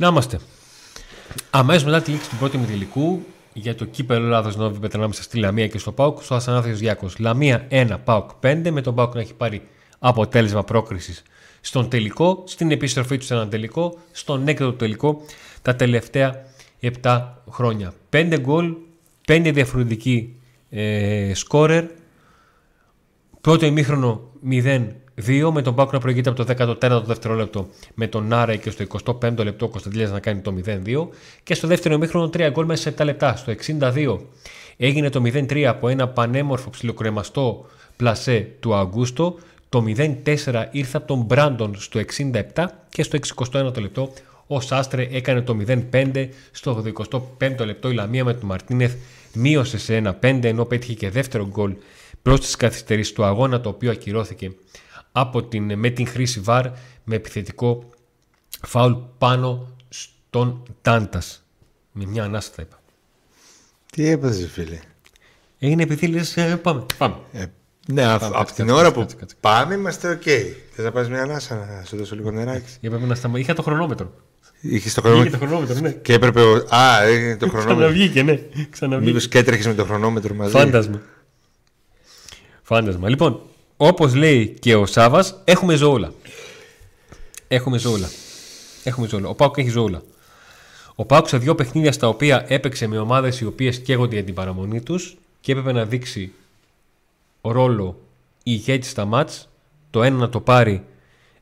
Να είμαστε. Αμέσως μετά τη λήξη του πρώτου ημιτελικού για το κύπελο Ελλάδο Νόβι ανάμεσα στη Λαμία και στο Πάουκ, στο Αθανάθιο Διάκο. Λαμία 1, Πάουκ 5, με τον Πάουκ να έχει πάρει αποτέλεσμα πρόκρισης στον τελικό, στην επιστροφή τους σε έναν τελικό, στον έκτο τελικό τα τελευταία 7 χρόνια. 5 γκολ, 5 διαφορετικοί ε, σκόρερ. Πρώτο ημίχρονο 0-2 με τον Πάκο να προηγείται από το 14ο δευτερόλεπτο με τον Νάρα και στο 25ο λεπτό ο Κωνσταντιλιάς να κάνει το 0-2 και στο δεύτερο ημίχρονο 3 γκολ μέσα σε 7 λεπτά. Στο 62 έγινε το 0-3 από ένα πανέμορφο ψιλοκρεμαστό πλασέ του Αγκούστο. Το 0-4 ήρθε από τον Μπράντον στο 67 και στο 61ο λεπτό ο Σάστρε έκανε το 0-5 στο 25ο λεπτό η Λαμία με τον Μαρτίνεθ μείωσε σε 1-5 ενώ πέτυχε και δεύτερο γκολ προς τις καθυστερήσεις του αγώνα το οποίο ακυρώθηκε από την, με την χρήση VAR με επιθετικό φάουλ πάνω στον Τάντας. Με μια ανάσα θα είπα. Τι έπαιζες φίλε; Έγινε επειδή λες ε, πάμε. πάμε. Ε, ναι, από την ώρα που πάμε είμαστε OK. Okay. Θες να πας μια ανάσα να σου δώσω λίγο νεράκι. Είχα το χρονόμετρο. Είχες το χρονόμετρο. το χρονόμετρο, ναι. Και έπρεπε. Ο... Α, έγινε το χρονόμετρο. Ξαναβγήκε, ναι. Μήπως και έτρεχες με το χρονόμετρο μαζί. Φάντασμα. Φάντασμα. Λοιπόν, όπως λέει και ο Σάβα, έχουμε ζώουλα. Έχουμε ζώουλα. Έχουμε ζώουλα. Ο Πάουκ έχει ζώουλα. Ο Πάουκ σε δύο παιχνίδια στα οποία έπαιξε με ομάδες οι οποίες καίγονται για την παραμονή τους και έπρεπε να δείξει ρόλο ηγέτη στα μάτς. Το ένα να το πάρει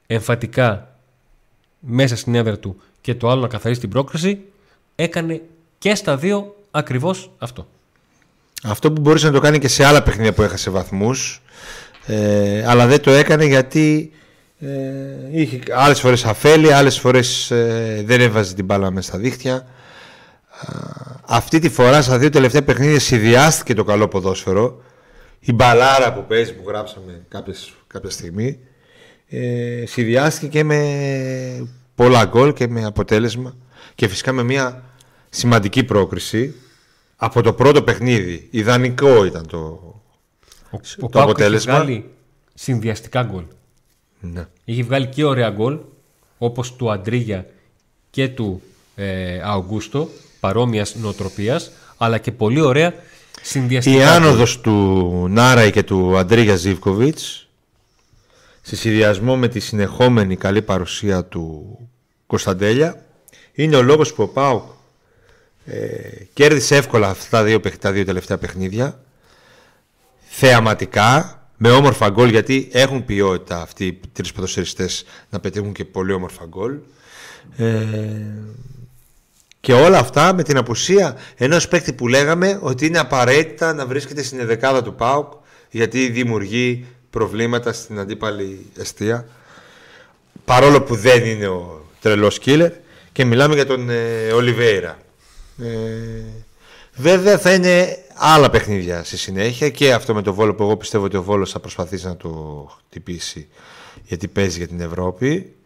εμφατικά μέσα στην έδρα του και το άλλο να καθαρίσει την πρόκριση, έκανε και στα δύο ακριβώς αυτό. Αυτό που μπορούσε να το κάνει και σε άλλα παιχνίδια που έχασε βαθμούς, ε, αλλά δεν το έκανε γιατί ε, είχε άλλες φορές αφέλει, άλλες φορές ε, δεν έβαζε την μπάλα μέσα στα δίχτυα. Αυτή τη φορά στα δύο τελευταία παιχνίδια συνδυάστηκε το καλό ποδόσφαιρο. Η μπαλάρα που παίζει που γράψαμε κάποιες, κάποια στιγμή ε, συνδυάστηκε και με πολλά γκολ και με αποτέλεσμα και φυσικά με μια σημαντική πρόκριση από το πρώτο παιχνίδι. Ιδανικό ήταν το, ο, το ο αποτέλεσμα. Έχει βγάλει συνδυαστικά γκολ. Ναι. Έχει βγάλει και ωραία γκολ όπως του Αντρίγια και του ε, Αουγκούστο παρόμοιας νοοτροπίας αλλά και πολύ ωραία συνδυαστικά Η άνοδος του Νάρα και του Αντρίγια Ζίβκοβιτς σε συνδυασμό με τη συνεχόμενη καλή παρουσία του Κωνσταντέλια είναι ο λόγος που ο Πάουκ ε, κέρδισε εύκολα αυτά τα δύο, τα δύο τελευταία παιχνίδια θεαματικά με όμορφα γκολ γιατί έχουν ποιότητα αυτοί οι τρεις ποδοσφαιριστές να πετύχουν και πολύ όμορφα γκολ ε, και όλα αυτά με την απουσία ενός παίκτη που λέγαμε ότι είναι απαραίτητα να βρίσκεται στην δεκάδα του ΠΑΟΚ γιατί δημιουργεί προβλήματα στην αντίπαλη αιστεία παρόλο που δεν είναι ο τρελός killer και μιλάμε για τον ε, Ολιβέηρα. Ε, βέβαια θα είναι άλλα παιχνίδια στη συνέχεια και αυτό με το Βόλο που εγώ πιστεύω ότι ο Βόλος θα προσπαθήσει να το χτυπήσει γιατί παίζει για την Ευρώπη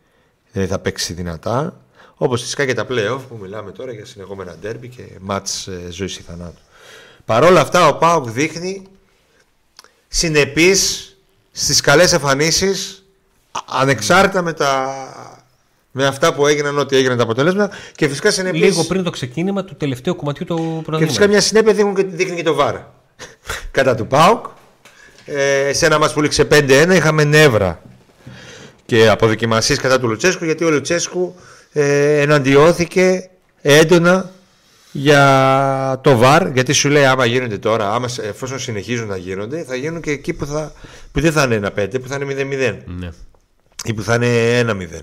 δηλαδή θα παίξει δυνατά όπως φυσικά και τα play-off που μιλάμε τώρα για συνεχόμενα ντέρμπι και μάτς ε, ζωής ή θανάτου. Παρ' αυτά ο Πάοκ δείχνει συνεπής στις καλές εμφανίσεις ανεξάρτητα με, τα... με αυτά που έγιναν ό,τι έγιναν τα αποτελέσματα και φυσικά συνεπείς... Λίγο πριν το ξεκίνημα του τελευταίου κομματιού του πρωταθλήματος. Και φυσικά μια συνέπεια δείχνει, δείχνει και το ΒΑΡ. Κατά του ΠΑΟΚ ε, σε ένα μας που λήξε 5-1 είχαμε νεύρα και αποδοκιμασίες κατά του Λουτσέσκου γιατί ο Λουτσέσκου ε, εναντιώθηκε έντονα για το VAR, γιατί σου λέει άμα γίνονται τώρα, άμα, εφόσον συνεχίζουν να γίνονται, θα γίνουν και εκεί που, θα, που δεν θα είναι ένα 5, που θα είναι 0-0. Ναι. Ή που θα είναι 1-0.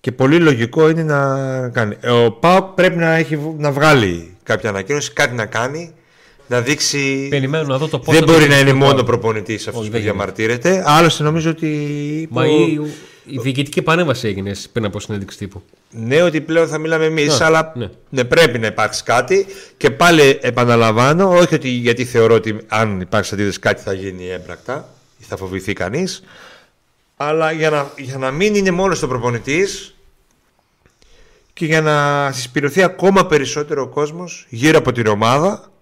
Και πολύ λογικό είναι να κάνει. Ο ΠΑΟΚ πρέπει να, έχει, να βγάλει κάποια ανακοίνωση, κάτι να κάνει, να δείξει. Περιμένω να δω το Δεν μπορεί να είναι μόνο προπονητής αυτός που διαμαρτύρεται. Άλλωστε νομίζω ότι. Μα η, η διοικητική επανέμβαση έγινε πριν από συνέντευξη τύπου. Ναι, ότι πλέον θα μιλάμε εμείς, αλλά ναι. ναι. πρέπει να υπάρξει κάτι. Και πάλι επαναλαμβάνω, όχι ότι γιατί θεωρώ ότι αν υπάρξει αντίθεση κάτι θα γίνει έμπρακτα ή θα φοβηθεί κανείς, αλλά για να, για να μην είναι μόνο στο προπονητής και για να συσπηρωθεί ακόμα περισσότερο ο κόσμος γύρω από την ομάδα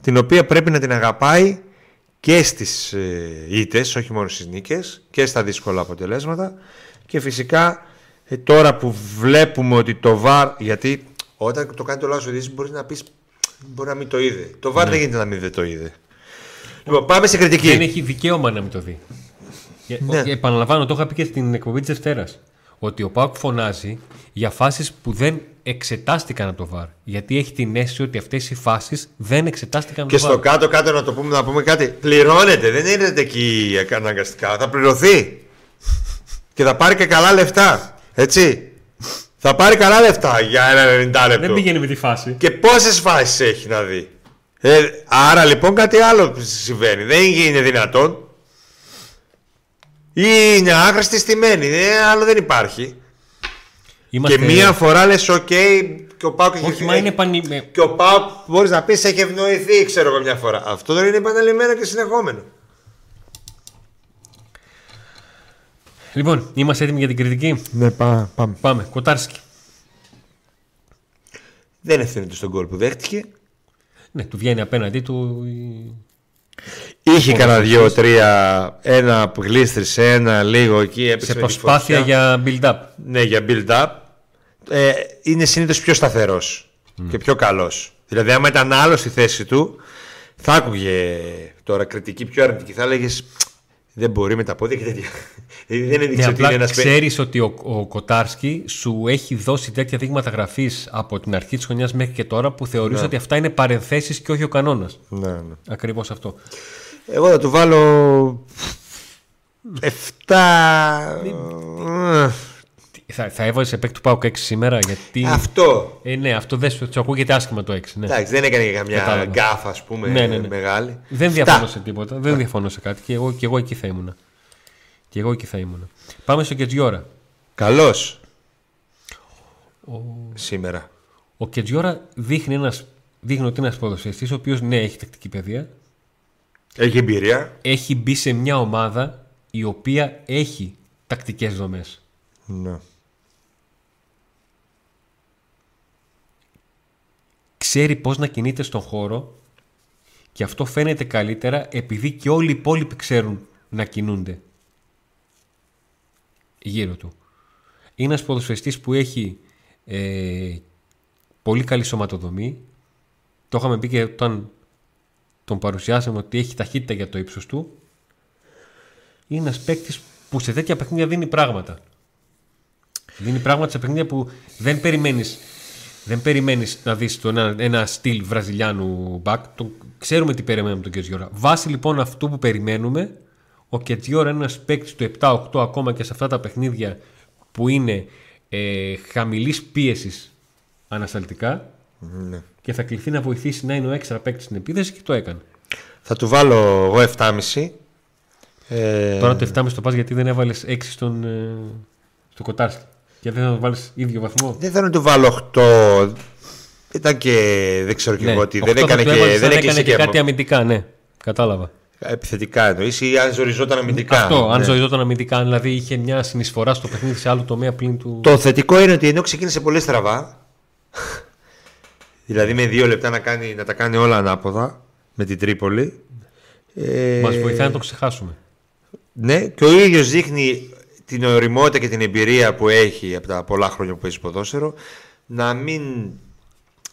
την οποία πρέπει να την αγαπάει και στις ε, ήττες, όχι μόνο στις νίκες και στα δύσκολα αποτελέσματα και φυσικά Ε, τώρα που βλέπουμε ότι το VAR. Γιατί όταν το κάνει το λάθος ο μπορείς να πεις. Μπορεί να μην το είδε. Το VAR δεν γίνεται να μην δεν το είδε. Λοιπόν, πάμε σε κριτική. Δεν έχει δικαίωμα να μην το δει. Ναι. Και επαναλαμβάνω, το είχα πει και στην εκπομπή της Δευτέρας. Ότι ο Πάουκ φωνάζει για φάσεις που δεν εξετάστηκαν από το ΒΑΡ. Γιατί έχει την αίσθηση ότι αυτές οι φάσεις δεν εξετάστηκαν από Και το στο ΒΑΡ. κάτω-κάτω να το πούμε, να πούμε κάτι. Πληρώνεται, δεν είναι εκεί αναγκαστικά. Θα πληρωθεί. και θα πάρει και καλά λεφτά. Έτσι. Θα πάρει καλά λεφτά για ένα 90 λεπτό. Δεν πήγαινε με τη φάση. Και πόσες φάσεις έχει να δει. Ε, άρα λοιπόν κάτι άλλο συμβαίνει. Δεν είναι δυνατόν. Ή είναι άχρηστη στημένη. Ε, άλλο δεν υπάρχει. Είμαστε... Και μία φορά λες: OK, και ο Πάουκ έχει Όχι, μα είναι πανι... με- Και ο Πάουκ μπορείς να πεις έχει ευνοηθεί, ξέρω εγώ μια φορά. Αυτό δεν είναι επαναλημμένο και συνεχόμενο. Λοιπόν, είμαστε έτοιμοι για την κριτική; Ναι, πάμε. πάμε. Πάμε. Κοτάρσκι. Δεν ευθύνεται στον κόλ που δέχτηκε. Ναι, του βγαίνει απέναντί του. η- Είχε κανένα δύο-τρία. Ένα που γλίστρισε, ένα λίγο εκεί. Έπαιξε Σε με τη προσπάθεια φωτιά. για build-up. Ναι, για build-up. Ε, είναι συνήθως πιο σταθερός και πιο καλός. Δηλαδή, άμα ήταν άλλος στη θέση του, θα άκουγε τώρα κριτική πιο αρνητική. Θα έλεγες Δεν μπορεί με τα πόδια και τέτοια. Δηλαδή, δεν Ναι, έδειξε ότι είναι απλά ένας ξέρεις ότι ο, ο Κοτάρσκι σου έχει δώσει τέτοια δείγματα γραφής από την αρχή της χρονιάς μέχρι και τώρα που θεωρούσε ότι αυτά είναι παρενθέσεις και όχι ο κανόνας. Ναι, ναι. Ακριβώς αυτό. Εγώ θα του βάλω 7. Θα, θα έβαζε παίκ του Πάουκ 6 σήμερα γιατί. Αυτό. Ε, ναι, αυτό δεν σου σου ακούγεται άσχημα το 6. Ναι. Εντάξει, δεν έκανε και καμιά Κατάλαβα. γκάφα, ας πούμε, Ναι, ναι, ναι. μεγάλη. Δεν Φτά. διαφωνώ σε τίποτα. Δεν διαφωνώ σε κάτι. Και εγώ, και εγώ εκεί θα ήμουνα. Και εγώ εκεί θα ήμουνα. Πάμε στο Κετζιόρα. Καλός. Σήμερα. Ο Κετζιόρα δείχνει, ένας, δείχνει ότι είναι ένας ποδοσφαιριστής ο οποίος ναι, έχει τακτική παιδεία. Έχει εμπειρία. Έχει μπει σε μια ομάδα η οποία έχει τακτικές δομές. Ναι. Ξέρει πώς να κινείται στον χώρο και αυτό φαίνεται καλύτερα επειδή και όλοι οι υπόλοιποι ξέρουν να κινούνται γύρω του. Είναι ένας ποδοσφαιριστής που έχει ε, πολύ καλή σωματοδομή. Το είχαμε πει και όταν τον παρουσιάσαμε ότι έχει ταχύτητα για το ύψος του. Είναι ένας παίκτης που σε τέτοια παιχνίδια δίνει πράγματα. Δίνει πράγματα σε παιχνίδια που δεν περιμένεις δεν περιμένεις να δεις τον ένα, ένα στυλ βραζιλιάνου μπακ. Το, ξέρουμε τι περιμένουμε τον Κετζιόρα. Βάσει λοιπόν αυτού που περιμένουμε, ο Κετζιόρα είναι ένας παίκτης του 7-8 ακόμα και σε αυτά τα παιχνίδια που είναι ε, χαμηλής πίεσης ανασταλτικά ναι. και θα κληθεί να βοηθήσει να είναι ο έξτρα παίκτης στην επίθεση και το έκανε. Θα του βάλω εγώ 7,5. Ε, Τώρα το 7,5 το πας γιατί δεν έβαλες 6 στον, ε, στο Κοτάρσκι. Και δεν θα το βάλεις ίδιο βαθμό; Δεν θέλω να του βάλω 8. Ήταν και δεν ξέρω και εγώ τι. Ναι, οκτώ Δεν θα έκανε του και, έβαλες δεν αν έκλεισε έκανε και και κάτι αμυντικά, ναι. Κατάλαβα. επιθετικά εννοείς ή αν ζοριζόταν αμυντικά. Αυτό, αν Ναι. ζωιζόταν αμυντικά, δηλαδή είχε μια συνεισφορά στο παιχνίδι σε άλλο τομέα πλην του. Το θετικό είναι ότι ενώ ξεκίνησε πολύ στραβά, δηλαδή με δύο λεπτά να, κάνει, να τα κάνει όλα ανάποδα με την Τρίπολη. Ε, Μας βοηθάει να το ξεχάσουμε. Ναι, και ο ίδιος δείχνει την ωριμότητα και την εμπειρία που έχει από τα πολλά χρόνια που παίζει ποδόσφαιρο να μην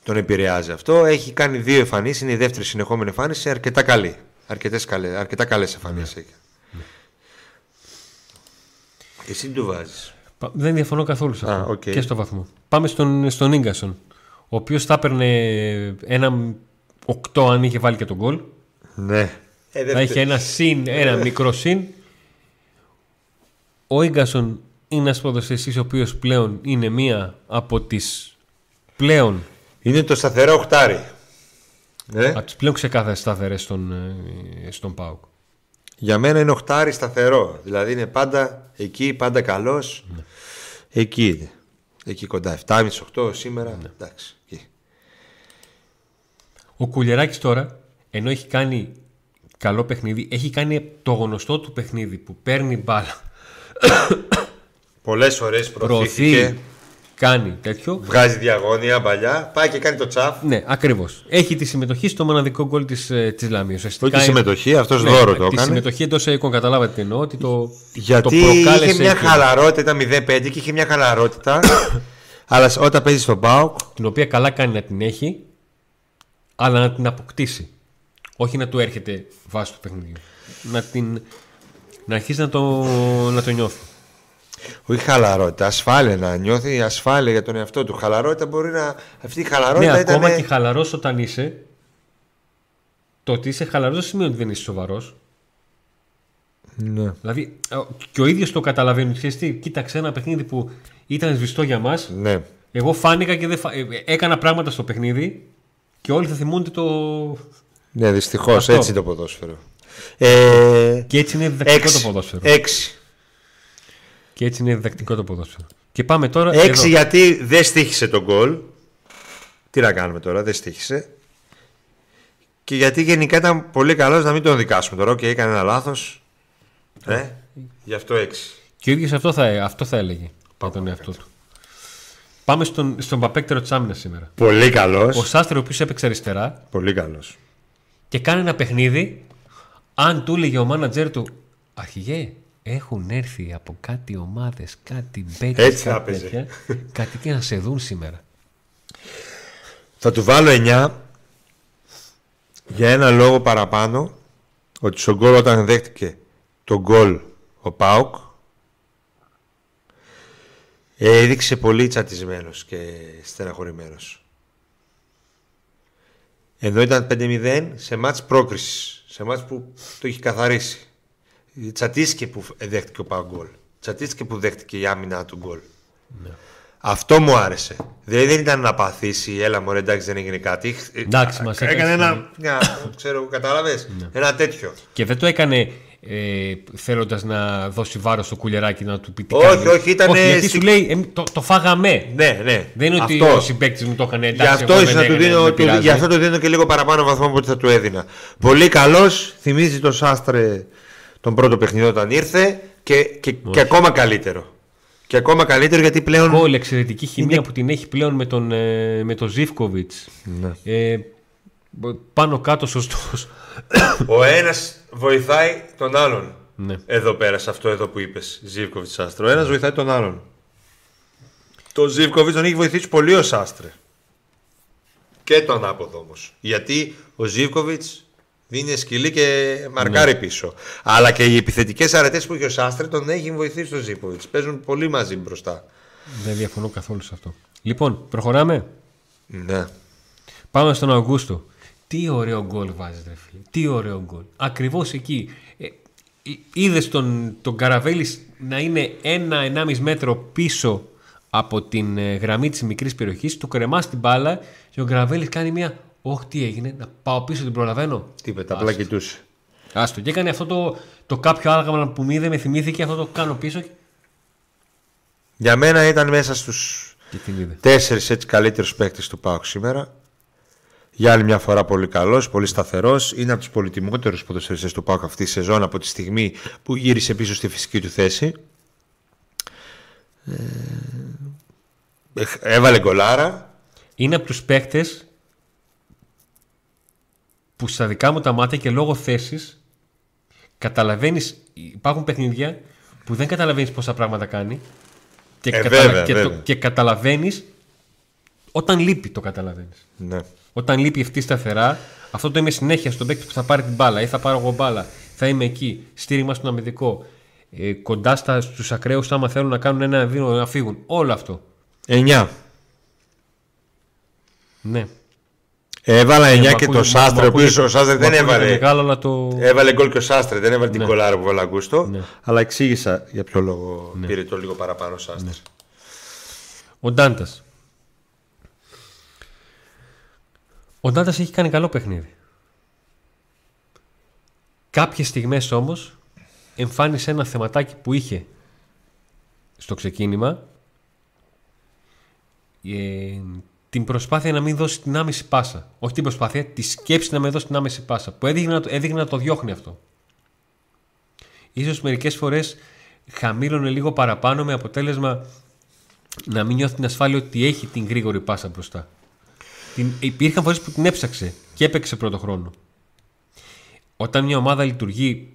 τον επηρεάζει αυτό. Έχει κάνει δύο εμφανίσεις, είναι η δεύτερη συνεχόμενη εμφάνιση, αρκετά καλή. Αρκετές καλές, αρκετά καλές εμφανίσεις έχει. Εσύ τι του βάζεις; Πα- Δεν διαφωνώ καθόλου σε αυτό. Α, οκ. Και στο βαθμό. Πάμε στον, στον γκασον. Ο οποίος θα έπαιρνε ένα 8 αν είχε βάλει και τον γκολ. Ναι. Ε, Θα είχε ένα συν, ένα μικρό συν. Ο Ίγκασον είναι ένας ποδοσφαιριστής ο οποίος πλέον είναι μία από τις πλέον, Είναι το σταθερό οχτάρι. Ναι. από τις πλέον ξεκάθαρες σταθερές στον, ε, στον ΠΑΟΚ. Για μένα είναι οχτάρι σταθερό. Δηλαδή είναι πάντα εκεί, πάντα καλός. Εκεί είναι. Εκεί κοντά. 7,5-8 σήμερα. Εντάξει. Εκεί. Ο Κουλιεράκης τώρα, ενώ έχει κάνει καλό παιχνίδι, έχει κάνει το γνωστό του παιχνίδι που παίρνει μπάλα, Πολλές φορές προωθεί, προωθήθηκε. κάνει τέτοιο. Βγάζει διαγώνια παλιά, πάει και κάνει το τσαφ. Ναι, ακριβώς. Έχει τη συμμετοχή στο μοναδικό γκολ της της Λαμία. Όχι τη συμμετοχή, αυτός ναι, δώρο το έκανε. Τη συμμετοχή εντός εικόν, καταλάβατε τι εννοώ. Ότι το, Γιατί το είχε μια χαλαρότητα 0-5 και είχε μια χαλαρότητα. αλλά όταν παίζει στον Πάοκ. Την οποία καλά κάνει να την έχει, αλλά να την αποκτήσει. Όχι να του έρχεται βάση του παιχνιδιού. Να, την, να αρχίσεις να το, να το νιώθεις. Όχι χαλαρότητα, ασφάλεια να νιώθει ασφάλεια για τον εαυτό του. Χαλαρότητα μπορεί να. Αυτή η χαλαρότητα ναι, ήταν. Ακόμα και χαλαρός όταν είσαι. Το ότι είσαι χαλαρός δεν σημαίνει ότι δεν είσαι σοβαρός. Ναι. Δηλαδή και ο ίδιος το καταλαβαίνει. Ξέρεις τι, κοίταξε ένα παιχνίδι που ήταν σβηστό για μας. Ναι. Εγώ φάνηκα και δεν φα... Ε, έκανα πράγματα στο παιχνίδι και όλοι θα θυμούνται το. Ναι, δυστυχώς έτσι είναι το ποδόσφαιρο. Ε... Και έτσι είναι διδακτικό το ποδόσφαιρο. Έξι. Και έτσι είναι διδακτικό το ποδόσφαιρο. Και πάμε τώρα. Έξι εδώ. γιατί δεν στήχησε τον γκολ. Τι να κάνουμε τώρα, δεν στήχησε. Και γιατί γενικά ήταν πολύ καλός να μην τον δικάσουμε τώρα. Και έκανε ένα λάθος. Ε, γι' αυτό έξι. Και ο ίδιος αυτό θα, αυτό θα έλεγε για τον εαυτό του. Πάμε στον, στον παπέκτερο τη άμυνα σήμερα. Πολύ καλός. Ο Σάστρο, ο οποίος έπαιξε αριστερά. Πολύ καλός. Και κάνει ένα παιχνίδι. Αν του έλεγε ο μάνατζερ του, Αρχηγέ, έχουν έρθει από κάτι ομάδες, κάτι μπέκες, Έτσι κάτι, τέτοια, κάτι και να σε δουν σήμερα. Θα του βάλω 9 για ένα λόγο παραπάνω ότι στον γκολ όταν δέχτηκε τον γκολ ο Πάουκ έδειξε πολύ τσατισμένος και στεναχωρημένος. Ενώ ήταν 5-0 σε μάτς πρόκρισης, σε μάτς που το έχει καθαρίσει. Τσατίστηκε που δέχτηκε ο Παγκόλ. Τσατίστηκε που δέχτηκε η άμυνα του γκολ. Ναι. Αυτό μου άρεσε. Δηλαδή δεν ήταν να παθήσει, έλα μου εντάξει δεν έγινε κάτι. Εντάξει, μας έκανε ένα. Μια, ξέρω, κατάλαβε. Ναι. Ένα τέτοιο. Και δεν το έκανε ε, θέλοντας να δώσει βάρος στο κουλεράκι να του πει τι Όχι, κάνεις. όχι, ήταν. Όχι, γιατί σου λέει ε, το, το φάγαμε. Ναι, ναι. Δεν είναι ότι αυτός. ο συμπέκτη μου το έκανε εντάξει. Γι' αυτό, να του δίνω, του, γι αυτό το δίνω και λίγο παραπάνω βαθμό από ό,τι θα του έδινα. Πολύ καλός. Θυμίζει το Σάστρε τον πρώτο παιχνίδι όταν ήρθε και, και, και ακόμα καλύτερο. Και ακόμα καλύτερο γιατί πλέον. Κόλ, εξαιρετική χημεία που την έχει πλέον με τον, ε, με τον Ζήφκοβιτς. Ναι. Ε, πάνω κάτω σωστός. Ο ένας βοηθάει τον άλλον. Ναι. Εδώ πέρα, σε αυτό εδώ που είπες, Ζήφκοβιτς Άστρο. Ο ένας βοηθάει τον άλλον. Το Ζήφκοβιτς τον έχει βοηθήσει πολύ ο Σάστρε. Και τον ανάποδο όμως. Γιατί ο Ζήφκοβιτς Δίνει σκυλί και μαρκάρει ναι. πίσω. Αλλά και οι επιθετικές αρετές που έχει ο Σάστρε τον έχει βοηθήσει τον Ζήποβιτ. Παίζουν πολύ μαζί μπροστά. Δεν διαφωνώ καθόλου σε αυτό. Λοιπόν, προχωράμε. Ναι. Πάμε στον Αυγούστο. Τι ωραίο γκολ βάζεις, ρε φίλε. Τι ωραίο γκολ. Ακριβώς εκεί. Ε, Είδες τον, τον Καραβέλης να είναι ένα-ενάμιση μέτρο πίσω από την ε, γραμμή της μικρής περιοχής, του κρεμάς την μπάλα και ο Καραβέλης κάνει μια όχι, τι έγινε, να πάω πίσω, την προλαβαίνω. Τίποτα, απλά κοιτούσε. Άστο. Και έκανε αυτό το, το κάποιο άγαλμα που μου είδε, με θυμήθηκε, αυτό το κάνω πίσω. Για μένα ήταν μέσα στους τέσσερις έτσι καλύτερους παίκτες του Πάουκ σήμερα. Για άλλη μια φορά πολύ καλός, πολύ σταθερός. Είναι από τους πολυτιμότερους ποδοσφαιριστές του Πάουκ αυτή τη σεζόν από τη στιγμή που γύρισε πίσω στη φυσική του θέση. Ε, έβαλε γκολάρα. Είναι από τους παίκτες που στα δικά μου τα μάτια και λόγω θέσης καταλαβαίνεις. Υπάρχουν παιχνίδια που δεν καταλαβαίνεις πόσα πράγματα κάνει και, ε, βέβαια, και, βέβαια. και καταλαβαίνεις όταν λείπει το καταλαβαίνεις. Ναι. Όταν λείπει αυτή σταθερά, αυτό το είμαι συνέχεια στον παίκτη που θα πάρει την μπάλα ή θα πάρω εγώ μπάλα. Θα είμαι εκεί, στήριγμα στον αμυντικό. Ε, κοντά στους ακραίους, άμα θέλουν να κάνουν ένα βήμα να φύγουν. Όλο αυτό. 9. Ναι. Έβαλα 9 και το Σάστρε. Ο οποίο ο Σάστρε δεν έβαλε. Μεγάλο, το... Έβαλε γκολ και ο Σάστρε, δεν έβαλε ναι. την κολάρα που βάλε Αγκούστο. Ναι. Αλλά εξήγησα για ποιο λόγο ναι. πήρε το λίγο παραπάνω ο Σάστρε. Ναι. Ο Ντάντας. Ο Ντάντας έχει κάνει καλό παιχνίδι. Κάποιες στιγμές όμως εμφάνισε ένα θεματάκι που είχε στο ξεκίνημα ε, την προσπάθεια να μην δώσει την άμεση πάσα. Όχι την προσπάθεια, τη σκέψη να μην δώσει την άμεση πάσα. Που έδειχνε, έδειχνε να το διώχνει αυτό. Ίσως μερικές φορές χαμήλωνε λίγο παραπάνω με αποτέλεσμα να μην νιώθει την ασφάλεια ότι έχει την γρήγορη πάσα μπροστά. Την, υπήρχαν φορές που την έψαξε και έπαιξε πρώτο χρόνο. Όταν μια ομάδα λειτουργεί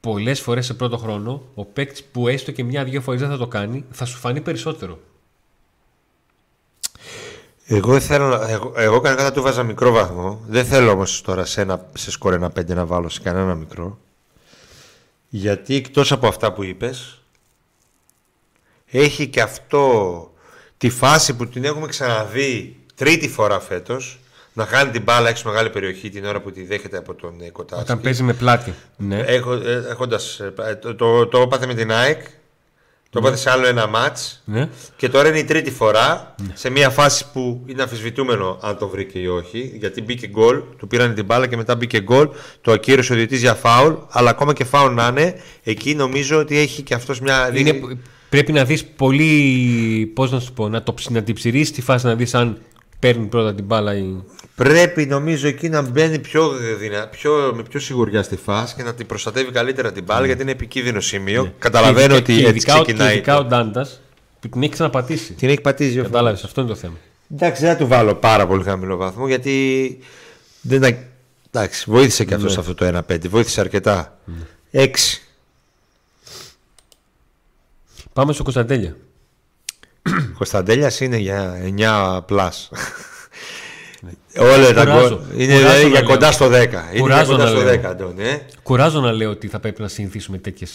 πολλές φορές σε πρώτο χρόνο, ο παίκτης που έστω και μια-δυο φορές δεν θα το κάνει, θα σου φανεί περισσότερο. Εγώ, θέλω, εγώ, εγώ κανένα του βάζα μικρό βαθμό. Δεν θέλω όμως τώρα σε, ένα, σε σκορ ένα πέντε να βάλω σε κανένα μικρό. Γιατί εκτός από αυτά που είπες έχει και αυτό τη φάση που την έχουμε ξαναδεί τρίτη φορά φέτος να χάνει την μπάλα έξω μεγάλη περιοχή την ώρα που τη δέχεται από τον ε, Κοτάσκι. Όταν παίζει με πλάτη. Ναι. Έχο, ε, έχοντας, ε, το, το, το έπαθε με την ΑΕΚ, το έπαθε σε άλλο ένα μάτς Ναι. και τώρα είναι η τρίτη φορά σε μια φάση που είναι αμφισβητούμενο αν το βρήκε ή όχι. Γιατί μπήκε γκολ, του πήραν την μπάλα και μετά μπήκε γκολ. Το ακύρωσε ο διαιτητής για φάουλ. Αλλά ακόμα και φάουλ να είναι, εκεί νομίζω ότι έχει και αυτός μια. Είναι, πρέπει να δεις πολύ, πώς να σου πω, να, το, ψ- να την ψηρίσει τη φάση να δεις αν παίρνει πρώτα την μπάλα ή... Πρέπει νομίζω εκεί να μπαίνει πιο, δυνα... πιο, με πιο σιγουριά στη φάση και να την προστατεύει καλύτερα την μπάλα γιατί είναι επικίνδυνο σημείο. Καταλαβαίνω Ναι. Και ότι ειδικά- έτσι και ειδικά, ο- ξεκινάει. Και ειδικά το- ο Ντάντας που την έχει ξαναπατήσει. Την έχει πατήσει δύο φορές. Κατάλαβες, αυτό είναι το θέμα. Εντάξει, δεν θα του βάλω πάρα πολύ χαμηλό βαθμό γιατί. Δεν τα... Εντάξει, βοήθησε και αυτός σε αυτό το 1-5. Βοήθησε αρκετά. 6. Πάμε στο Κωνσταντέλια. Κωνσταντέλιας είναι για 9 πλάς. Όλα τα Κουράζω. γκολ. Είναι Κουράζω δηλαδή να για λέω. κοντά στο 10. Είναι για Κουράζω κοντά να στο λέω. 10, Αντώνη. Ε. Κουράζω να λέω ότι θα πρέπει να συνηθίσουμε τέτοιες.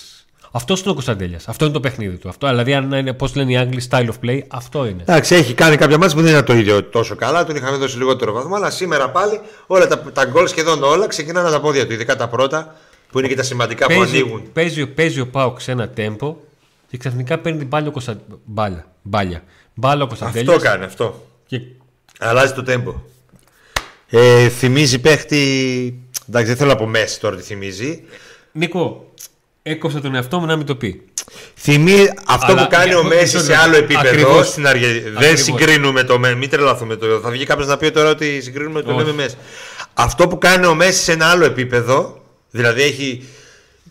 Αυτό είναι ο Κωνσταντέλιας. Αυτό είναι το παιχνίδι του. Αυτό, δηλαδή, αν είναι, πώς λένε οι Άγγλοι, style of play, αυτό είναι. Εντάξει, έχει κάνει κάποια μάτια που δεν είναι το ίδιο τόσο καλά. Τον είχαμε δώσει λιγότερο βαθμό. Αλλά σήμερα πάλι όλα τα, τα γκολ σχεδόν όλα ξεκινάνε από τα πόδια του. Ειδικά τα πρώτα που είναι και τα σημαντικά που Παίζει, ανοίγουν. παίζει, παίζει ο Πάουκ σε ένα τέμπο και ξαφνικά παίρνει την μπάλα ο Κωνστα... μπάλα. Μπάλια. Μπάλα ο Κωνσταντέλια. Αυτό κάνει αυτό. Και... Αλλάζει το τέμπο. Ε, θυμίζει παίχτη. Εντάξει, δεν θέλω να πω μέση τώρα τι θυμίζει. Νίκο, έκοψα τον εαυτό μου να μην το πει. Θυμεί αυτό Αλλά που κάνει για- ο Μέση μισό σε λεπτό. άλλο επίπεδο Ακριβώς. στην Αργεντινή. Δεν Ακριβώς. συγκρίνουμε το Μέση. Μην τρελαθούμε. Το... Θα βγει κάποιος να πει τώρα ότι συγκρίνουμε το Όχι. λέμε Μέση. Αυτό που κάνει ο Μέση σε ένα άλλο επίπεδο, δηλαδή έχει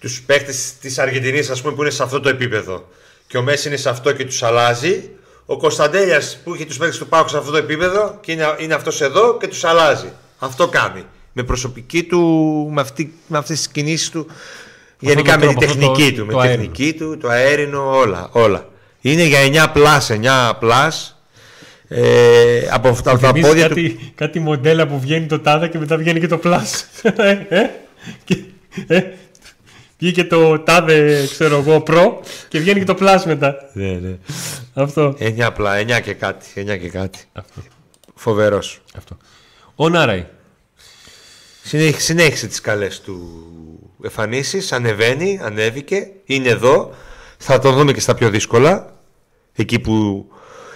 τους παίχτες της Αργεντινής, ας πούμε, που είναι σε αυτό το επίπεδο και ο Μέση είναι σε αυτό και τους αλλάζει. Ο Κωνσταντέλιας που έχει τους παίχτε του Πάκου σε αυτό το επίπεδο και είναι, είναι αυτός εδώ και τους αλλάζει. Αυτό κάνει. Με προσωπική του, με, αυτή, με αυτές τις κινήσεις του, γενικά τον με την τρόπο, αυτό τεχνική το- του, με το τη αέρινο. τεχνική του, το αέρινο, όλα, όλα. Είναι για 9 plus, 9 plus. Ε, από αυτά τα Θυμίζει πόδια του. κάτι, κάτι μοντέλα που βγαίνει το τάδε και μετά βγαίνει και το plus. ε, ε, και, ε, βγήκε το τάδε, ξέρω εγώ, pro και βγαίνει και το plus μετά. Ναι, ναι. Αυτό. 9 plus, 9 και κάτι. 9 και κάτι. Αυτό. Φοβερός. Αυτό. Ο Νάρεϊ. Συνέχισε, συνέχισε τις καλές του εμφανίσεις, ανεβαίνει, ανέβηκε, είναι εδώ. Θα το δούμε και στα πιο δύσκολα. Εκεί που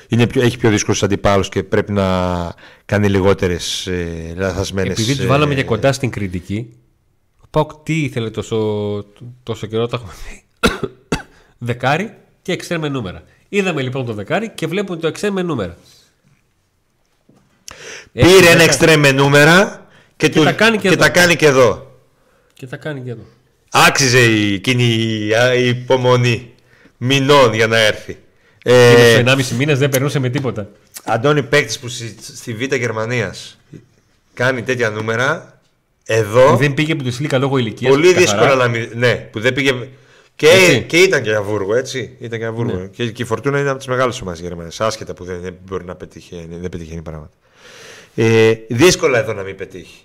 είναι πιο, έχει πιο δύσκολους αντιπάλους και πρέπει να κάνει λιγότερες ε, λαθασμένες... Επειδή τους ε, βάλαμε και κοντά στην κριτική, ο Πάουκ τι ήθελε τόσο, τόσο καιρό, τα έχουμε πει. δεκάρι και εξτρέμε νούμερα. Είδαμε λοιπόν το δεκάρι και βλέπουμε το εξτρέμε νούμερα. Πήρε Έχει ένα δέκα- εξτρέμε νούμερα και, του, τα κάνει και και εδώ. τα κάνει και εδώ. Και θα κάνει και εδώ. Άξιζε η, εκείνη η, α, η υπομονή μηνών για να έρθει. Ε... Ε, Στο 1,5 μήνες δεν περνούσε με τίποτα. Αντώνη παίκτης που στη, στη Β' Γερμανίας κάνει τέτοια νούμερα εδώ Δεν πήγε από το Σιλίκα λόγω ηλικία. πολύ δύσκολα να μην... Ναι, που δεν πήγε... Και, Έτσι. και ήταν και για Βούργο, έτσι. Ήταν και για Βούργο. Ναι. Και, και η Φορτούνα είναι από τις μεγάλες ομάδες Γερμανίας. Άσχετα που δεν, δεν μπορεί να πετυχαίνει, δεν πετυχαίνει πράγματα. Ε, δύσκολα εδώ να μην πετύχει.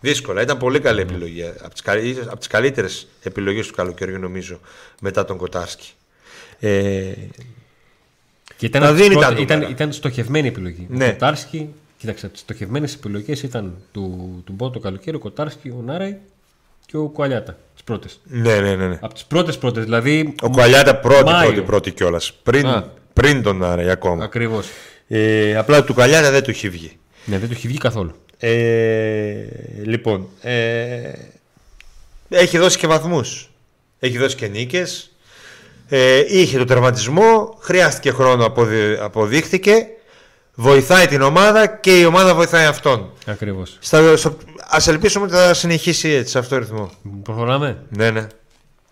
Δύσκολα. Ήταν πολύ καλή επιλογή. Από τις καλύ, απ' τις καλύτερες επιλογές του καλοκαιριού, νομίζω, μετά τον Κοτάρσκι. Ε, Και ήταν, Τα από τις δίνει τα πρώτες- νούμερα. ήταν, ήταν στοχευμένη επιλογή. Ναι. Ο Κοτάρσκι, κοίταξε, από τις στοχευμένες επιλογές ήταν του, του Μπότο καλοκαίρι, ο Κοτάρσκι, ο Νάραη και ο Κουαλιάτα. Τις πρώτες. ναι, ναι, ναι. ναι. Από τις πρώτες πρώτες, δηλαδή. Ο Κουαλιάτα πρώτη, Μάιο. πρώτη, πρώτη κιόλας. Πριν, Α. πριν τον Άρη ακόμα. Ακριβώς. Ε, απλά του Κουαλιάτα δεν του έχει βγει. Ναι, δεν του έχει βγει καθόλου. Ε, λοιπόν, ε, έχει δώσει και βαθμούς. Έχει δώσει και νίκες. Ε, είχε το τερματισμό, χρειάστηκε χρόνο, αποδει, αποδείχθηκε. Βοηθάει την ομάδα και η ομάδα βοηθάει αυτόν. Ακριβώς. Στα, στο, ας ελπίσουμε ότι θα συνεχίσει έτσι, σε αυτό το ρυθμό. Προχωράμε; Ναι, ναι.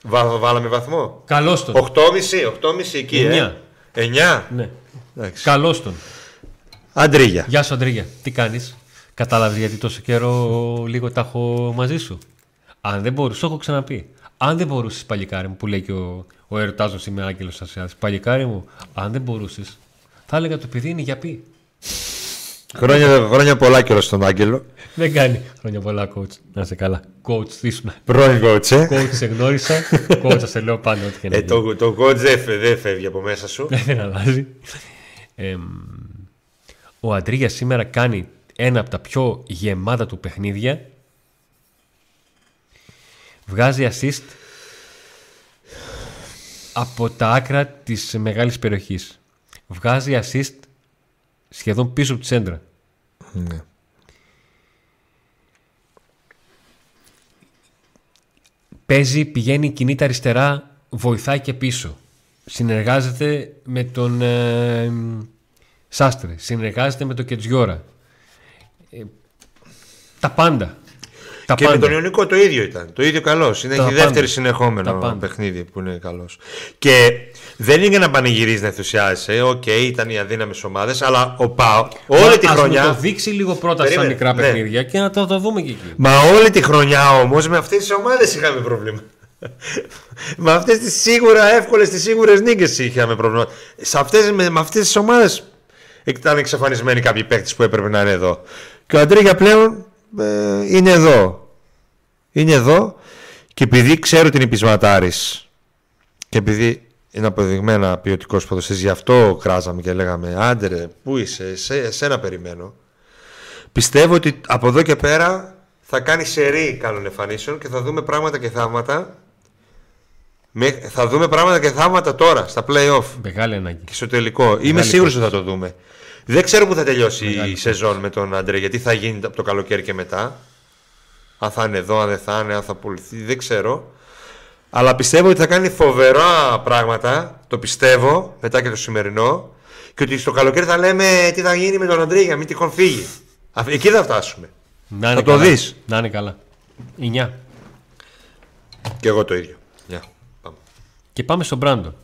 Βά, βάλαμε βαθμό. Καλώς τον. 8,5, 8,5 εκεί, ε. Εννιά. 9. Ναι. Εντάξει. Καλώς τον. Αντρίγια. Γεια σου, Αντρίγια. Τι κάνεις; Κατάλαβες γιατί τόσο καιρό λίγο τα έχω μαζί σου; Αν δεν μπορούσε, το έχω ξαναπεί. Αν δεν μπορούσες, παλικάρι μου, που λέει και ο, ο ερωτάζο σήμερα Άγγελος Ασιάδης, παλικάρι μου, αν δεν μπορούσες, θα έλεγα το παιδί είναι για πει. Χρόνια, χρόνια πολλά καιρό στον Άγγελο. Δεν κάνει χρόνια πολλά, coach. Να είσαι καλά. Coach, στήσουμε. Πρώην coach, ε. Coach, σε γνώρισα. coach, θα σε λέω πάνω ό,τι και να ε γίνει. το, το coach δεν, φε- δεν φεύγει από μέσα σου. Δεν αλλάζει. Εμ, ο Αντρίγια σήμερα κάνει ένα από τα πιο γεμάτα του παιχνίδια. Βγάζει assist από τα άκρα της μεγάλης περιοχής. Βγάζει assist σχεδόν πίσω από τη σέντρα. Ναι. Παίζει, πηγαίνει, κινείται αριστερά, βοηθάει και πίσω. Συνεργάζεται με τον ε, Σάστρε, συνεργάζεται με τον Κεντζιόρα. Ε, τα πάντα. Τα Και πάντα. με τον Ιωνικό το ίδιο ήταν. Το ίδιο καλός. Είναι Τα έχει δεύτερη πάντα. συνεχόμενο Τα πάντα. παιχνίδι που είναι καλός. Και δεν είναι για να πανηγυρίζεις να ενθουσιάζεσαι. Οκ, ήταν οι αδύναμες ομάδες, αλλά ο ΠΑΟΚ όλη τη Ας χρονιά. μου το δείξει λίγο πρώτα Περίμενε, στα μικρά ναι. παιχνίδια και να το, το δούμε και εκεί. Μα όλη τη χρονιά όμως με αυτές τις ομάδες είχαμε πρόβλημα. με αυτές τις σίγουρα εύκολες, τις σίγουρες νίκες είχαμε πρόβλημα. Σε αυτές, με, με αυτές τις ομάδες ήταν εξαφανισμένοι κάποιοι παίκτες που έπρεπε να είναι εδώ. Και ο Αντρίγια πλέον ε, είναι εδώ. Είναι εδώ και επειδή ξέρω την υπησματάρη και επειδή είναι αποδειγμένα ποιοτικός ποδοσφαιριστής, γι' αυτό κράζαμε και λέγαμε Άντερε, πού είσαι, σε, εσένα περιμένω. Πιστεύω ότι από εδώ και πέρα θα κάνει σερή καλών εμφανίσεων και θα δούμε πράγματα και θαύματα. Με, θα δούμε πράγματα και θαύματα τώρα στα play-off Μεγάλη ανάγκη. και στο τελικό. Είμαι σίγουρος ότι θα το δούμε. Δεν ξέρω που θα τελειώσει η σεζόν με τον Αντρέ, γιατί θα γίνει από το καλοκαίρι και μετά. Αν θα είναι εδώ, αν δεν θα είναι, αν θα πουληθεί, δεν ξέρω. Αλλά πιστεύω ότι θα κάνει φοβερά πράγματα. Το πιστεύω μετά και το σημερινό. Και ότι στο καλοκαίρι θα λέμε τι θα γίνει με τον Αντρίγια, μην τυχόν φύγει. Α, Εκεί θα φτάσουμε. Να είναι Θα το καλά. δεις. Να είναι καλά. 9. Και εγώ το ίδιο. Γεια. Πάμε. Και πάμε στον Μπράντον.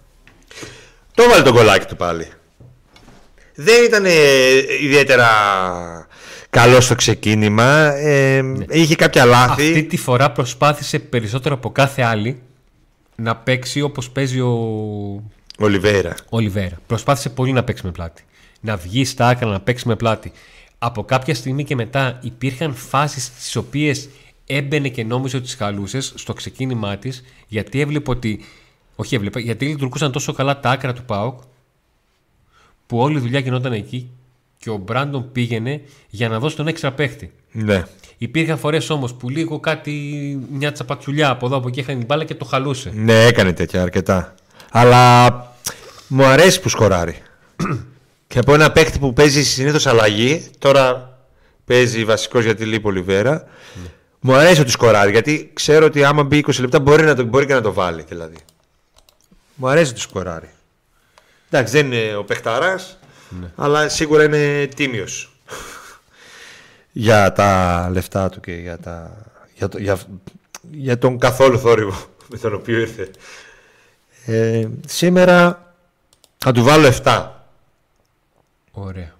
Το βάλε το κολλάκι του πάλι. Δεν ήταν ε, ιδιαίτερα καλό στο ξεκίνημα. Ε, Είχε κάποια λάθη. Αυτή τη φορά προσπάθησε περισσότερο από κάθε άλλη να παίξει όπως παίζει ο Ολιβέρα. Ολιβέρα. Προσπάθησε πολύ να παίξει με πλάτη. Να βγει στα άκρα, να παίξει με πλάτη. Από κάποια στιγμή και μετά υπήρχαν φάσεις τις οποίες έμπαινε και νόμιζε ότι τις χαλούσες στο ξεκίνημά της γιατί έβλεπε ότι... Όχι έβλεπε, γιατί λειτουργούσαν τόσο καλά τα άκρα του ΠΑΟΚ που όλη η δουλειά γινόταν εκεί και ο Μπράντον πήγαινε για να δώσει τον έξτρα παίχτη. Ναι. Υπήρχαν φορές όμως που λίγο κάτι, μια τσαπατσουλιά από εδώ από εκεί είχαν την μπάλα και το χαλούσε. Ναι, έκανε τέτοια αρκετά. Αλλά μου αρέσει που σκοράρει. και από ένα παίχτη που παίζει συνήθως αλλαγή, τώρα παίζει βασικός γιατί λείπει ο Ολιβέρα. Μου αρέσει ότι σκοράρει γιατί ξέρω ότι άμα μπει 20 λεπτά μπορεί, να το, μπορεί και να το βάλει. Δηλαδή. Μου αρέσει ότι σκοράρει. Εντάξει, δεν είναι ο παιχταράς, αλλά σίγουρα είναι τίμιος. για τα λεφτά του και για, τα, για, το, για, για τον καθόλου θόρυβο με τον οποίο ήρθε. Ε, σήμερα θα του βάλω 7. Ωραία.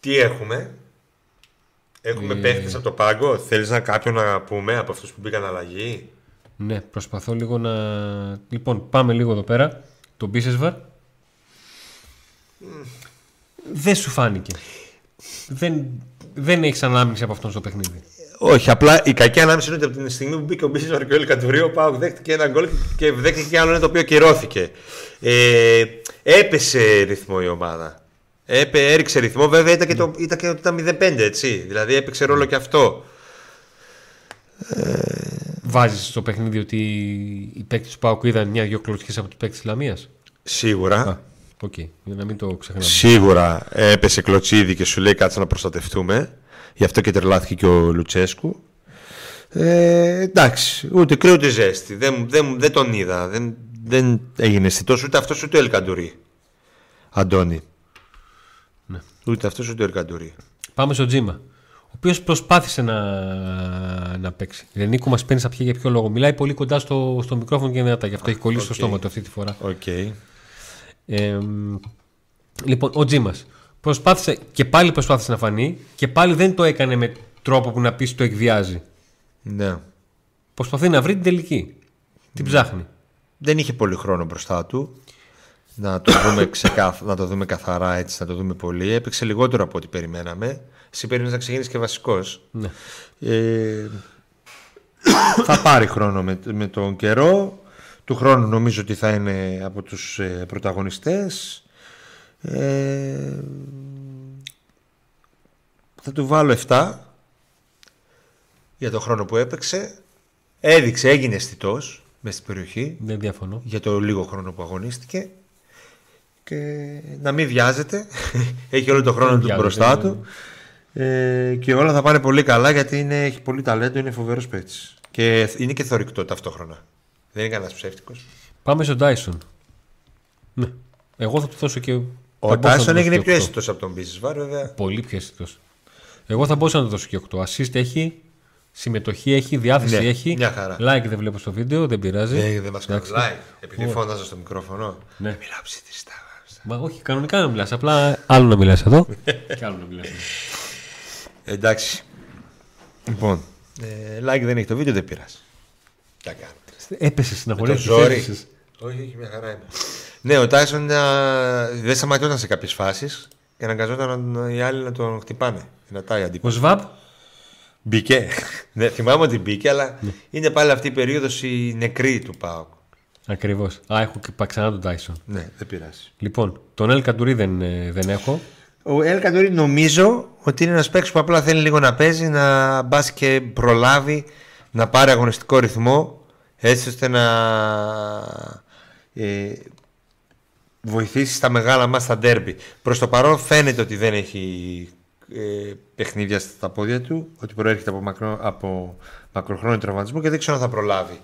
Τι έχουμε; Έχουμε Ε. παίχτες από το πάγκο; Θέλεις να κάποιον να πούμε από αυτούς που μπήκαν αλλαγή; Ναι, προσπαθώ λίγο να. Λοιπόν, πάμε λίγο εδώ πέρα. Το Μπίσεσβαρ. Δεν σου φάνηκε. Δεν, δεν έχεις ανάμειξη από αυτόν στο παιχνίδι. Όχι, απλά η κακή ανάμεση είναι ότι από την στιγμή που μπήκε ο Μπίσης Βαρκιόλη Κατουρίου, ο Πάουκ δέχτηκε ένα γκολ και δέχτηκε και άλλο ένα το οποίο κυρώθηκε. Ε, έπεσε ρυθμό η ομάδα. Έπε, έριξε ρυθμό, βέβαια ήταν και, το, ήταν και το 0-5, έτσι. Δηλαδή έπαιξε ρόλο και αυτό. Βάζεις στο παιχνίδι ότι οι παίκτες του ΠΑΟΚ είδαν μια-δυο κλωτσιές από τους παίκτες της Λαμίας; Σίγουρα. Οκ, για να μην το ξεχνάμε. Σίγουρα έπεσε κλωτσίδι και σου λέει κάτσε να προστατευτούμε. Γι' αυτό και τρελάθηκε και ο Λουτσέσκου. Ε, εντάξει, ούτε κρύο ούτε ζέστη. Δεν, δεν, δεν τον είδα. Δεν, δεν έγινε αισθητός ούτε αυτός ούτε ο Ελκαντουρί. Αντώνη. Ναι. Ούτε αυτός ούτε ο Ελκαντουρί. Πάμε στο Τζίμα. Ο οποίος προσπάθησε να, να παίξει. Ρε Νίκο μας παίρνεις τ' αυτιά για ποιο λόγο. Μιλάει πολύ κοντά στο, στο μικρόφωνο και δυνατά. Γι' αυτό έχει κολλήσει το Οκ. στόμα του αυτή τη φορά. Οκ. Ε, λοιπόν, ο Τζίμας προσπάθησε και πάλι προσπάθησε να φανεί και πάλι δεν το έκανε με τρόπο που να πεις το εκβιάζει. Ναι. Προσπαθεί να βρει την τελική. Την ψάχνει. Δεν είχε πολύ χρόνο μπροστά του. Να το, δούμε ξεκάθ... να το δούμε καθαρά έτσι, να το δούμε πολύ. Έπαιξε λιγότερο από ό,τι περιμέναμε. Εσύ περίμενες να ξεκινήσεις και βασικός. Ναι. Ε, θα πάρει χρόνο με, με τον καιρό. Του χρόνου νομίζω ότι θα είναι από τους ε, πρωταγωνιστές. Ε, θα του βάλω 7 για το χρόνο που έπαιξε. Έδειξε, έγινε αισθητός μέσα στην περιοχή Δεν διαφωνώ. για το λίγο χρόνο που αγωνίστηκε. Και να μην βιάζεται. Έχει όλο το χρόνο Δεν του βιάζεται, μπροστά ναι. του. Ε, και όλα θα πάνε πολύ καλά γιατί είναι, έχει πολύ ταλέντο, είναι φοβερός παίκτης. Και είναι και θορυκτό ταυτόχρονα. Δεν είναι κανένας ψεύτικος. Πάμε στον Τάισον. Ναι. Εγώ θα του δώσω και. θα Ο μπορούσα να Τάισον του έγινε δώσω πιο και αίσθητο από τον Μπίσεσβάρ, βέβαια. οκτώ. Πολύ πιο αισθητός. Εγώ θα μπορούσα να του δώσω και 8. Assist έχει, συμμετοχή έχει, διάθεση Ναι, έχει. μια χαρά. Like δεν βλέπω στο βίντεο, δεν πειράζει. Δεν, δεν μας κάνει Εντάξει. like. Επειδή φώναζα στο μικρόφωνο. Ναι. Μιλάω ψητριστά. Μα όχι, κανονικά να μιλάς. Απλά άλλο να μιλάς εδώ. και άλλο να μιλάς. Εντάξει. Λοιπόν, ε, like δεν έχει το βίντεο, δεν πειράζει. Τι να κάνουμε. Έπεσε στην αγορά το ζόρι. Όχι, όχι, μια χαρά είμαι. Ναι, ο Τάισον α, δεν σταματιόταν σε κάποιες φάσεις και αναγκαζόταν οι άλλοι να τον χτυπάνε. Να τάει Ο αντίπαλο. Σβάμπ, Μπήκε. ναι, θυμάμαι ότι μπήκε, αλλά είναι πάλι αυτή η περίοδος η νεκρή του Πάου. ακριβώς. Α, έχω και πα- ξανά τον Τάισον. Ναι, δεν πειράζει. Λοιπόν, τον Ελ Καντουρί δεν, ε, δεν έχω. Ο Ελ Καντορί νομίζω ότι είναι ένας παίκτης που απλά θέλει λίγο να παίζει, να μπα και προλάβει να πάρει αγωνιστικό ρυθμό έτσι ώστε να ε, βοηθήσει στα μεγάλα μας στα ντέρμπι. Προς το παρόν φαίνεται ότι δεν έχει ε, παιχνίδια στα πόδια του, ότι προέρχεται από, μακρό, από μακροχρόνιο τραυματισμό και δεν ξέρω αν θα προλάβει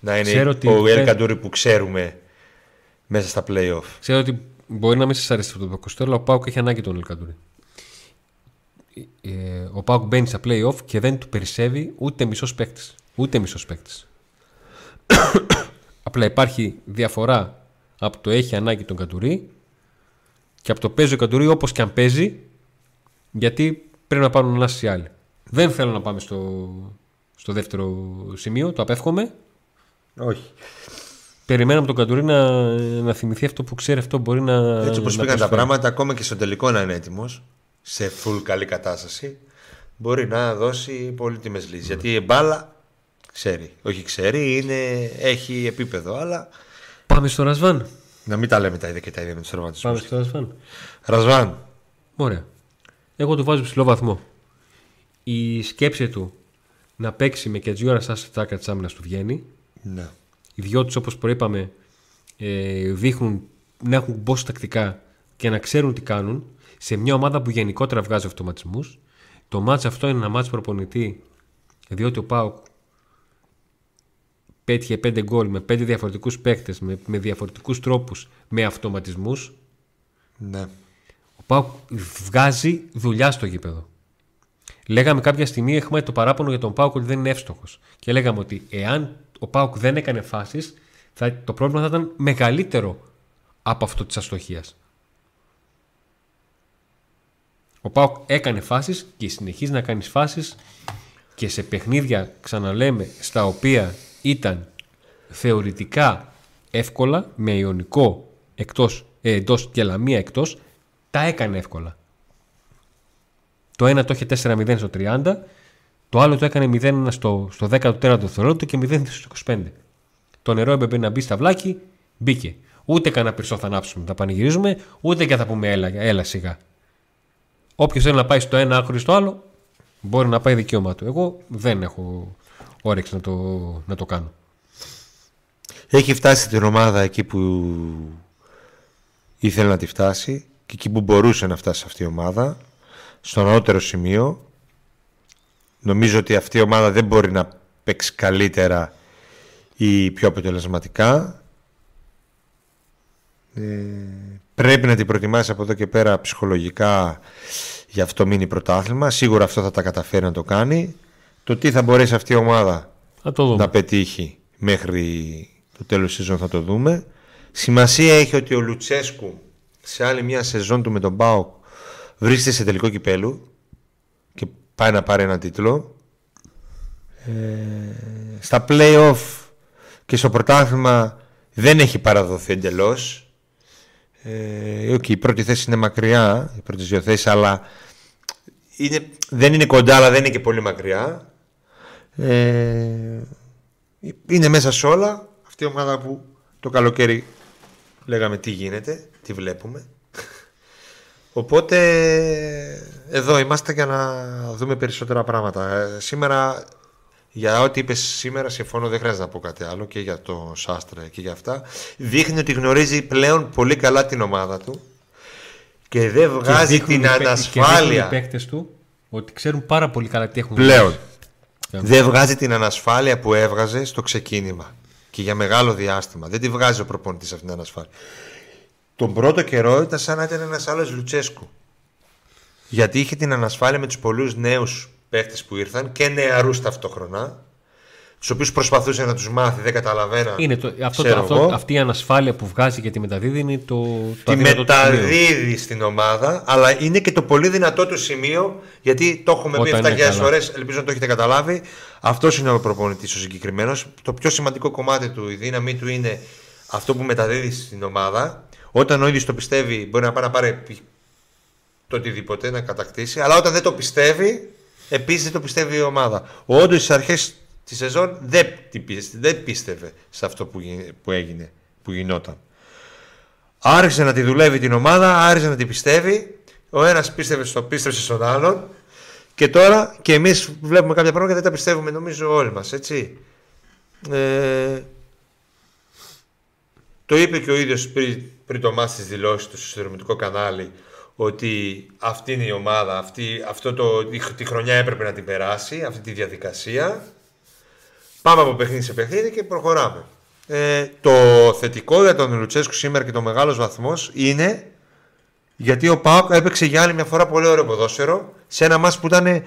να είναι Ξέρω ότι ο Ελ φαίνεται- Καντούρη που ξέρουμε μέσα στα play-off. Ξέρω ότι μπορεί να μην σας αρέσει αυτό το Κοστό, αλλά ο Πάουκ έχει ανάγκη τον Ελ Καντουρί. Ε, ο Πάουκ μπαίνει στα playoff και δεν του περισσεύει ούτε μισός παίκτης. Ούτε μισός παίκτης. Απλά υπάρχει διαφορά από το έχει ανάγκη τον Καντουρί και από το παίζει ο Καντουρί όπως και αν παίζει, γιατί πρέπει να πάρουν ανάσταση οι άλλοι. Δεν θέλω να πάμε στο, στο δεύτερο σημείο, το απέφχομαι. Όχι. Περιμέναμε τον Καντουρί να, να θυμηθεί αυτό που ξέρει, αυτό μπορεί να. Έτσι όπως να πήγαν τα προσφέρει. πράγματα, ακόμα και στο τελικό να είναι έτοιμος, σε full καλή κατάσταση, μπορεί να δώσει πολύτιμες λύσεις. Γιατί η μπάλα ξέρει. Όχι ξέρει, είναι, έχει επίπεδο, αλλά Πάμε στο Ρασβάν. να μην τα λέμε τα ίδια και τα ίδια με τους τραυματισμού. Πάμε στο Ρασβάν. Ρασβάν. Ωραία. Εγώ του βάζω ψηλό βαθμό. Η σκέψη του να παίξει με Κετζιόρα σαν στάκα της άμυνας του βγαίνει. Ναι. Οι δυο τους, όπως προείπαμε, ε, δείχνουν να έχουν μπω τακτικά και να ξέρουν τι κάνουν σε μια ομάδα που γενικότερα βγάζει αυτοματισμούς. Το μάτς αυτό είναι ένα μάτς προπονητή, διότι ο Πάουκ πέτυχε πέντε γκολ με πέντε διαφορετικούς παίκτες, με, με διαφορετικούς τρόπους, με αυτοματισμούς. ναι. Ο Πάουκ βγάζει δουλειά στο γήπεδο. Λέγαμε κάποια στιγμή, έχουμε το παράπονο για τον Πάουκ ότι δεν είναι εύστοχος. Και λέγαμε ότι εάν ο Πάουκ δεν έκανε φάσεις, το πρόβλημα θα ήταν μεγαλύτερο από αυτό της αστοχίας. Ο Πάουκ έκανε φάσεις και συνεχίζει να κάνει φάσεις και σε παιχνίδια, ξαναλέμε, στα οποία ήταν θεωρητικά εύκολα, με ιονικό εκτός, ε, εντός και λαμία εκτός, τα έκανε εύκολα. Το ένα το είχε 4-0 στο 30, το άλλο το έκανε 0 στο, στο 14ο δευτερόλεπτο και 0 στο 25. Το νερό έπρεπε να μπει στα βλάκι, μπήκε. Ούτε κανένα πυρσό θα ανάψουμε, θα πανηγυρίζουμε, ούτε και θα πούμε έλα, έλα σιγά. Όποιος θέλει να πάει στο ένα άκρο ή στο άλλο, μπορεί να πάει δικαίωμά του. Εγώ δεν έχω όρεξη να το, να το κάνω. Έχει φτάσει την ομάδα εκεί που ήθελε να τη φτάσει και εκεί που μπορούσε να φτάσει αυτή η ομάδα στο ανώτερο σημείο. Νομίζω ότι αυτή η ομάδα δεν μπορεί να παίξει καλύτερα ή πιο αποτελεσματικά. Ε, πρέπει να την προετοιμάσει από εδώ και πέρα ψυχολογικά για αυτό μείνει πρωτάθλημα. Σίγουρα αυτό θα τα καταφέρει να το κάνει το τι θα μπορέσει αυτή η ομάδα Θα το δούμε. να πετύχει μέχρι το τέλος της σεζόν θα το δούμε. Σημασία έχει ότι ο Λουτσέσκου σε άλλη μια σεζόν του με τον Μπάουκ βρίσκεται σε τελικό κυπέλου και πάει να πάρει ένα τίτλο. Ε, στα play-off και στο πρωτάθλημα δεν έχει παραδοθεί εντελώς. Ε, okay, η πρώτη θέση είναι μακριά, οι πρώτες δύο θέσεις, αλλά είναι, δεν είναι κοντά, αλλά δεν είναι και πολύ μακριά. Ε, είναι μέσα σε όλα. Αυτή η ομάδα που το καλοκαίρι λέγαμε τι γίνεται, τι βλέπουμε. Οπότε εδώ είμαστε για να δούμε περισσότερα πράγματα. Ε, σήμερα, για ό,τι είπες σήμερα, συμφωνώ, δεν χρειάζεται να πω κάτι άλλο και για το Σάστρα και για αυτά. Δείχνει ότι γνωρίζει πλέον πολύ καλά την ομάδα του και δεν βγάζει την ανασφάλεια. Και οι παίκτες του ότι ξέρουν πάρα πολύ καλά τι έχουν Πλέον. Δεν βγάζει την ανασφάλεια που έβγαζε στο ξεκίνημα και για μεγάλο διάστημα. Δεν τη βγάζει ο προπονητής αυτήν την ανασφάλεια. Τον πρώτο καιρό ήταν σαν να ήταν ένας άλλος Λουτσέσκου. Γιατί είχε την ανασφάλεια με τους πολλούς νέους παίχτε που ήρθαν και νεαρούς ταυτόχρονα τους οποίους προσπαθούσε να τους μάθει, δεν καταλαβαίναν. Είναι το, αυτό, το, αυτό, αυτή η ανασφάλεια που βγάζει και τη μεταδίδει είναι το. το τη μεταδίδει στην ομάδα, αλλά είναι και το πολύ δυνατό του σημείο, γιατί το έχουμε πει 7.000 φορές, ελπίζω να το έχετε καταλάβει. Αυτός είναι ο προπονητής ο συγκεκριμένος. Το πιο σημαντικό κομμάτι του, η δύναμή του είναι αυτό που μεταδίδει στην ομάδα. Όταν ο ίδιος το πιστεύει, μπορεί να πάει να πάρει το οτιδήποτε, να κατακτήσει, αλλά όταν δεν το πιστεύει, επίσης δεν το πιστεύει η ομάδα. Όντως στις αρχές τη σεζόν δεν, δεν πίστευε σε αυτό που, που έγινε, που γινόταν. Άρχισε να τη δουλεύει την ομάδα, άρχισε να τη πιστεύει. Ο ένας πίστευε στο, πίστευε στον άλλον. Και τώρα και εμείς βλέπουμε κάποια πράγματα και δεν τα πιστεύουμε, νομίζω όλοι μας, έτσι. Ε, το είπε και ο ίδιος πριν, πριν το μάθεις τη δηλώσεις του στο συνδρομητικό κανάλι ότι αυτή είναι η ομάδα, αυτή, αυτό το, τη χρονιά έπρεπε να την περάσει, αυτή τη διαδικασία. Πάμε από παιχνίδι σε παιχνίδι και προχωράμε. Ε, το θετικό για τον Λουτσέσκου σήμερα και το μεγάλος βαθμός είναι γιατί ο Πάοκ έπαιξε για άλλη μια φορά πολύ ωραίο ποδόσφαιρο σε ένα μάτς που, ήταν,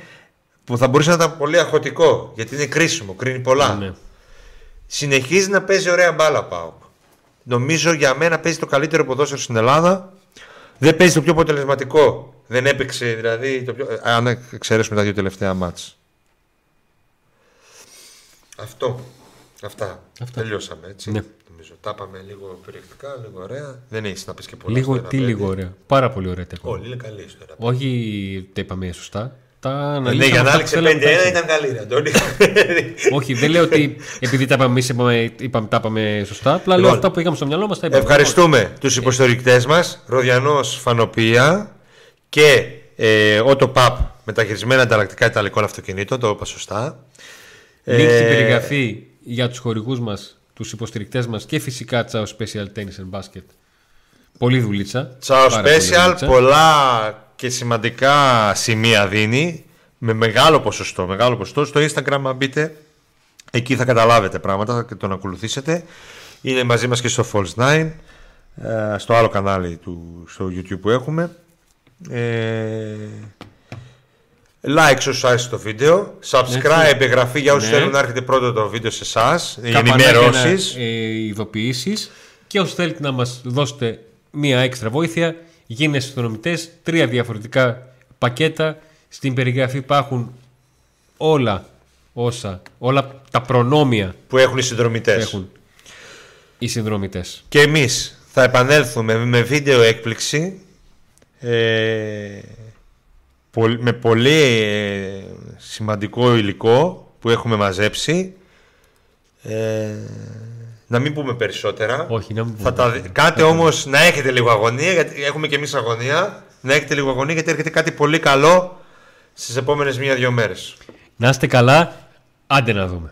που θα μπορούσε να ήταν πολύ αχωτικό γιατί είναι κρίσιμο, κρίνει πολλά. Ναι. Συνεχίζει να παίζει ωραία μπάλα Πάοκ. Νομίζω για μένα παίζει το καλύτερο ποδόσφαιρο στην Ελλάδα. Δεν παίζει το πιο αποτελεσματικό. Δεν έπαιξε δηλαδή. Το πιο... Αν εξαιρέσουμε τα δύο τελευταία μάτς. Αυτό. Αυτά. Αυτά. Τελειώσαμε έτσι. Ναι. Νομίζω. Τα είπαμε λίγο περιεκτικά, λίγο ωραία. Δεν έχει να πεις και πολλά. Λίγο τι, λίγο ωραία. Πάρα πολύ ωραία τα Όλοι είναι καλή ιστορία. Όχι τα είπαμε σωστά. Τα ε, ναι, για να άλλαξε 5-1 ήταν καλή, Αντώνη. Όχι, δεν λέω ότι επειδή τα είπαμε εμείς είπαμε, τα είπαμε σωστά. Απλά λέω λοιπόν, αυτά που είχαμε στο μυαλό μας. Ευχαριστούμε τους υποστηρικτές μας, Ροδιανός Φανοπία και ε, Ότο Παπ μεταχειρισμένα ανταλλακτικά ιταλικών αυτοκινήτων. Το είπα σωστά. Link στην ε, περιγραφή για τους χορηγούς μας, τους υποστηρικτές μας και φυσικά Τσάο Special Tennis and Basket. Πολύ δουλίτσα. Τσάο Special, πολλά και σημαντικά σημεία δίνει με μεγάλο ποσοστό. Μεγάλο ποσοστό. Στο Instagram αν μπείτε, εκεί θα καταλάβετε πράγματα και τον ακολουθήσετε. Είναι μαζί μας και στο False 9, ε, στο άλλο κανάλι του, στο YouTube που έχουμε. Ε, Like όσο άρεσε το βίντεο. Subscribe, Έτσι. εγγραφή για όσους ναι. θέλουν να έρχεται πρώτο το βίντεο σε εσάς. Για ενημερώσεις. Ε, ειδοποιήσεις. Και όσοι θέλετε να μας δώσετε μία έξτρα βοήθεια, γίνεστε συνδρομητές. Τρία διαφορετικά πακέτα. Στην περιγραφή υπάρχουν όλα όσα, όλα τα προνόμια που έχουν οι συνδρομητές. Έχουν οι συνδρομητές. Και εμείς θα επανέλθουμε με βίντεο έκπληξη. Ε, με πολύ ε, σημαντικό υλικό που έχουμε μαζέψει. Ε, να μην πούμε περισσότερα. Όχι, να μην πούμε. Θα τα... Κάτε όμως να έχετε λίγο αγωνία, γιατί έχουμε και εμείς αγωνία. Να έχετε λίγο αγωνία, γιατί έρχεται κάτι πολύ καλό στις επόμενες μία-δύο μέρες. Να είστε καλά, άντε να δούμε.